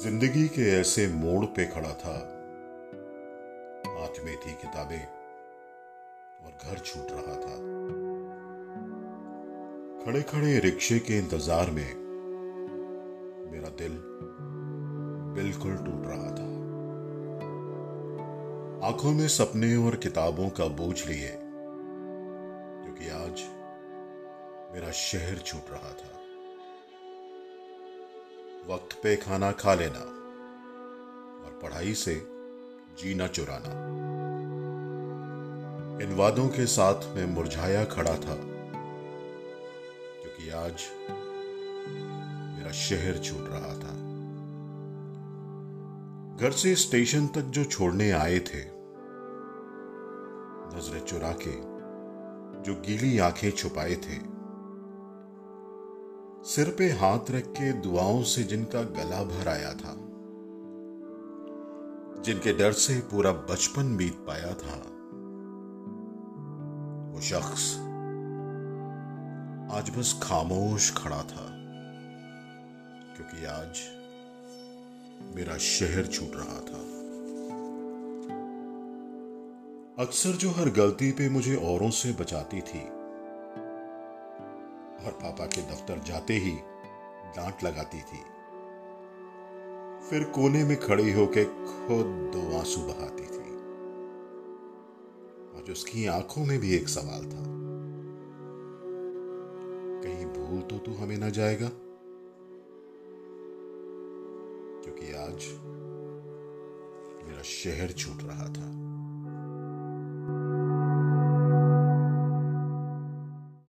ज़िंदगी के ऐसे मोड़ पे खड़ा था। हाथ में थी किताबें और घर छूट रहा था। खड़े खड़े रिक्शे के इंतज़ार में मेरा दिल बिल्कुल टूट रहा था। आँखों में सपने और किताबों का बोझ लिए, क्योंकि आज मेरा शहर छूट रहा था। वक्त पे खाना खा लेना और पढ़ाई से जीना चुराना। इन वादों के साथ मैं मुरझाया खड़ा था, क्योंकि आज मेरा शहर छूट रहा था। घर से स्टेशन तक जो छोड़ने आए थे, नज़रें चुरा के जो गीली आँखें छुपाए थे सिर पे हाथ रख के दुआओं से जिनका गला भर आया था, जिनके डर से पूरा बचपन बीत पाया था, वो शख्स आज बस खामोश खड़ा था, क्योंकि आज मेरा शहर छूट रहा था। अक्सर जो हर गलती पे मुझे औरों से बचाती थी और पापा के दफ्तर जाते ही डांट लगाती थी। फिर कोने में खड़ी होकर खुद दो आँसू बहाती थी। और उसकी आँखों में भी एक सवाल था। कहीं भूल तो तू हमें ना जाएगा? क्योंकि आज मेरा शहर छूट रहा था।